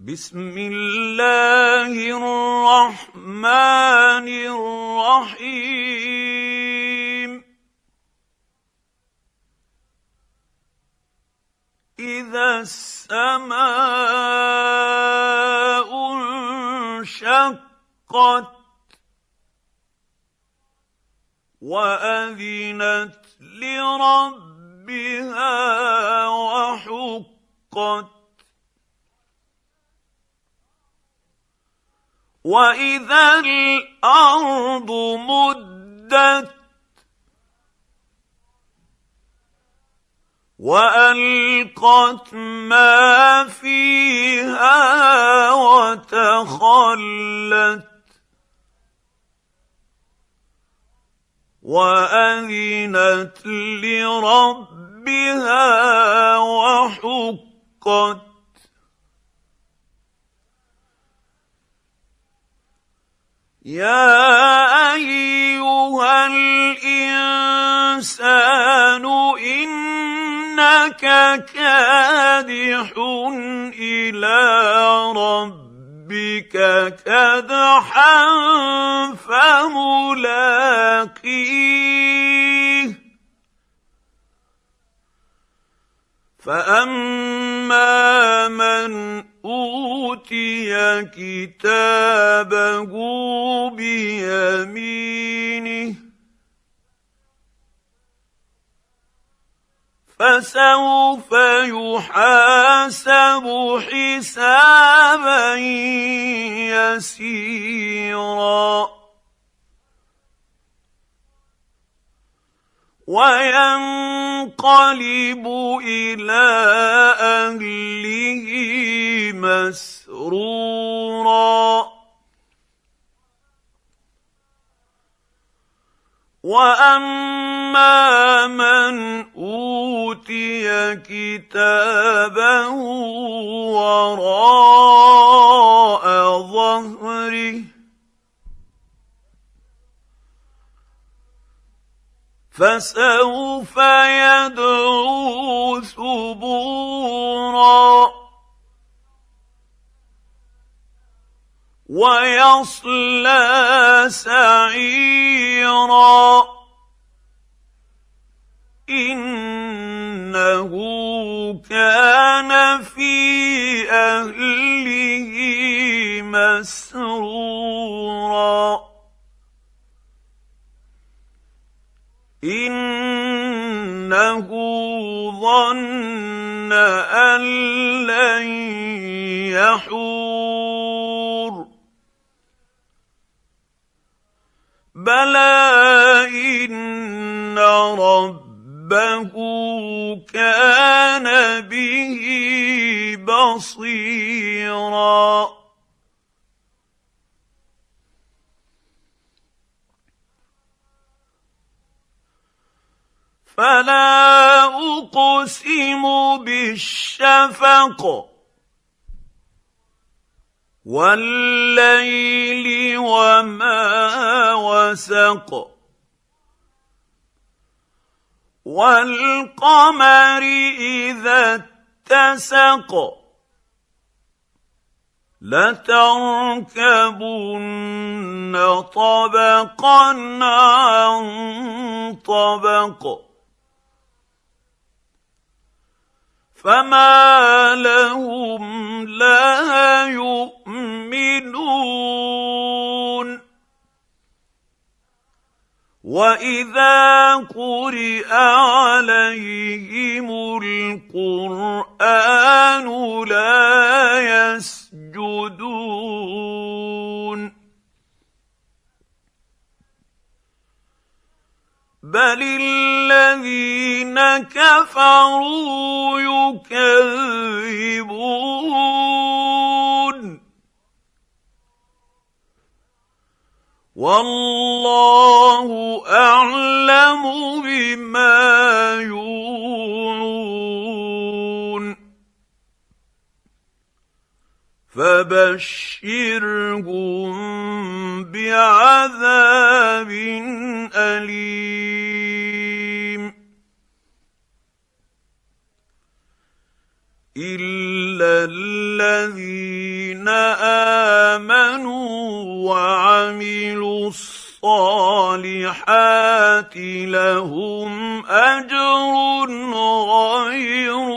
بسم الله الرحمن الرحيم. إذا السماء انشقت وأذنت لربها وحقت واذا الأرض مدت والقت ما فيها وتخلت واذنت لربها وحقت يا أيها الإنسان إنك كادح إلى ربك كدحا فملاقيه. فأما من اوتي كتابه بيمينه فسوف يحاسب حسابا يسيرا وينقلب إلى واما من اوتي كتابه وراء ظهره فسوف يدعو ثبورا ويصلى سعيرا. إنه كان في أهله مسرورا. إنه ظن أن لن يحور. بلى ان ربه كان به بصيرا فلا اقسم بالشفق والليل وما وسق والقمر إذا اتسق لتركبن طبقا عن طبق. فما لهم لا يؤمنون. واذا قرئ عليهم القران لا يسجدون. بل الذين كفروا يكذبون. والله أعلم بما يوعون. فبشرهم بعذاب أليم. إلا الذين آمنوا وعملوا الصالحات لهم اجر غير